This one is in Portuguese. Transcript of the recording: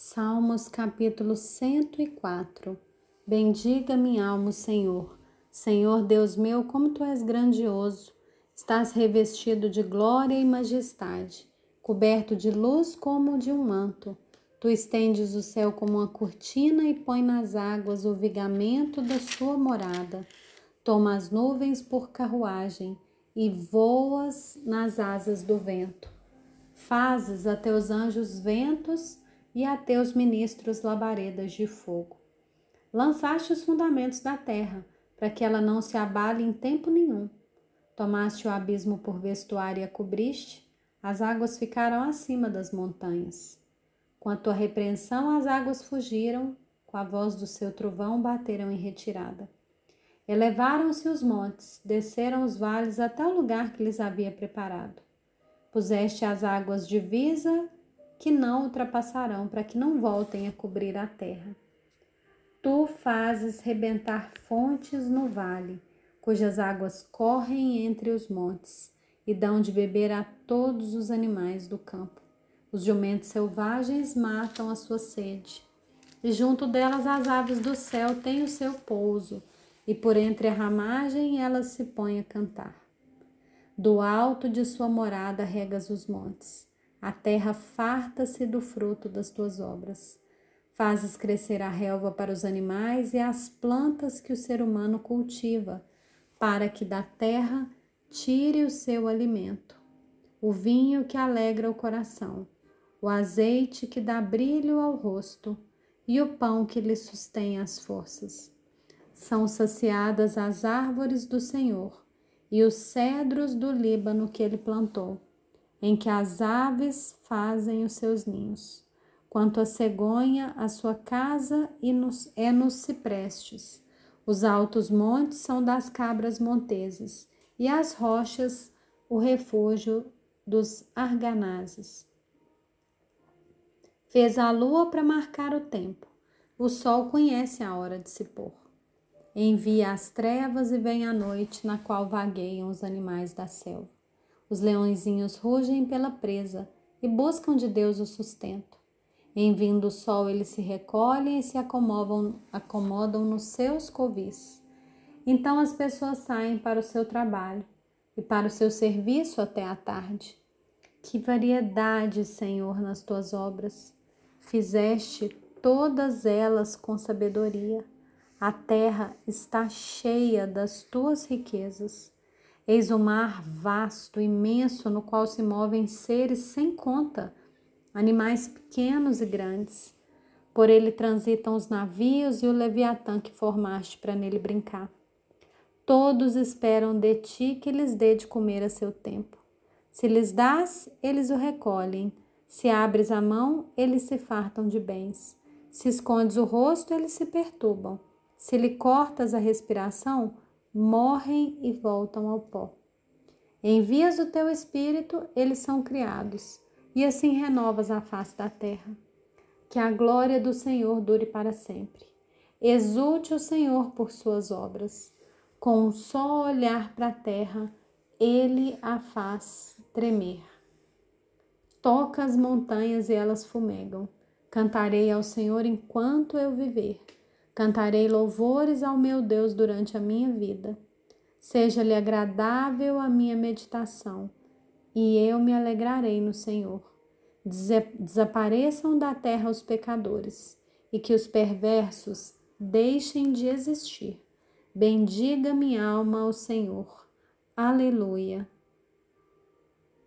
Salmos capítulo 104 Bendiga minha alma, Senhor. Senhor Deus meu, como tu és grandioso. Estás revestido de glória e majestade, coberto de luz como de um manto. Tu estendes o céu como uma cortina e põe nas águas o vigamento da sua morada. Toma as nuvens por carruagem e voas nas asas do vento. Fazes a teus anjos ventos e a teus ministros labaredas de fogo. Lançaste os fundamentos da terra, para que ela não se abale em tempo nenhum. Tomaste o abismo por vestuário e a cobriste, as águas ficaram acima das montanhas. Com a tua repreensão, as águas fugiram, com a voz do seu trovão bateram em retirada. Elevaram-se os montes, desceram os vales até o lugar que lhes havia preparado. Puseste as águas divisa que não ultrapassarão, para que não voltem a cobrir a terra. Tu fazes rebentar fontes no vale, cujas águas correm entre os montes e dão de beber a todos os animais do campo. Os jumentos selvagens matam a sua sede, e junto delas as aves do céu têm o seu pouso, e por entre a ramagem elas se põem a cantar. Do alto de sua morada regas os montes a terra farta-se do fruto das tuas obras. Fazes crescer a relva para os animais e as plantas que o ser humano cultiva, para que da terra tire o seu alimento. O vinho que alegra o coração, o azeite que dá brilho ao rosto e o pão que lhe sustém as forças. São saciadas as árvores do Senhor e os cedros do Líbano que ele plantou em que as aves fazem os seus ninhos. Quanto a cegonha, a sua casa é nos ciprestes. Os altos montes são das cabras monteses, e as rochas o refúgio dos arganazes. Fez a lua para marcar o tempo. O sol conhece a hora de se pôr. Envia as trevas e vem a noite, na qual vagueiam os animais da selva. Os leõezinhos rugem pela presa e buscam de Deus o sustento. Em vindo o sol, eles se recolhem e se acomodam, acomodam nos seus covis. Então as pessoas saem para o seu trabalho e para o seu serviço até a tarde. Que variedade, Senhor, nas tuas obras! Fizeste todas elas com sabedoria. A terra está cheia das tuas riquezas. Eis o mar vasto, imenso, no qual se movem seres sem conta, animais pequenos e grandes. Por ele transitam os navios e o leviatã que formaste para nele brincar. Todos esperam de ti que lhes dê de comer a seu tempo. Se lhes dás, eles o recolhem. Se abres a mão, eles se fartam de bens. Se escondes o rosto, eles se perturbam. Se lhe cortas a respiração, morrem e voltam ao pó. Envias o teu espírito, eles são criados, e assim renovas a face da terra. Que a glória do Senhor dure para sempre. Exulte o Senhor por suas obras. Com um só olhar para a terra, ele a faz tremer. Toca as montanhas e elas fumegam. Cantarei ao Senhor enquanto eu viver. Cantarei louvores ao meu Deus durante a minha vida. Seja-lhe agradável a minha meditação, e eu me alegrarei no Senhor. Desapareçam da terra os pecadores, e que os perversos deixem de existir. Bendiga minha alma ao Senhor. Aleluia.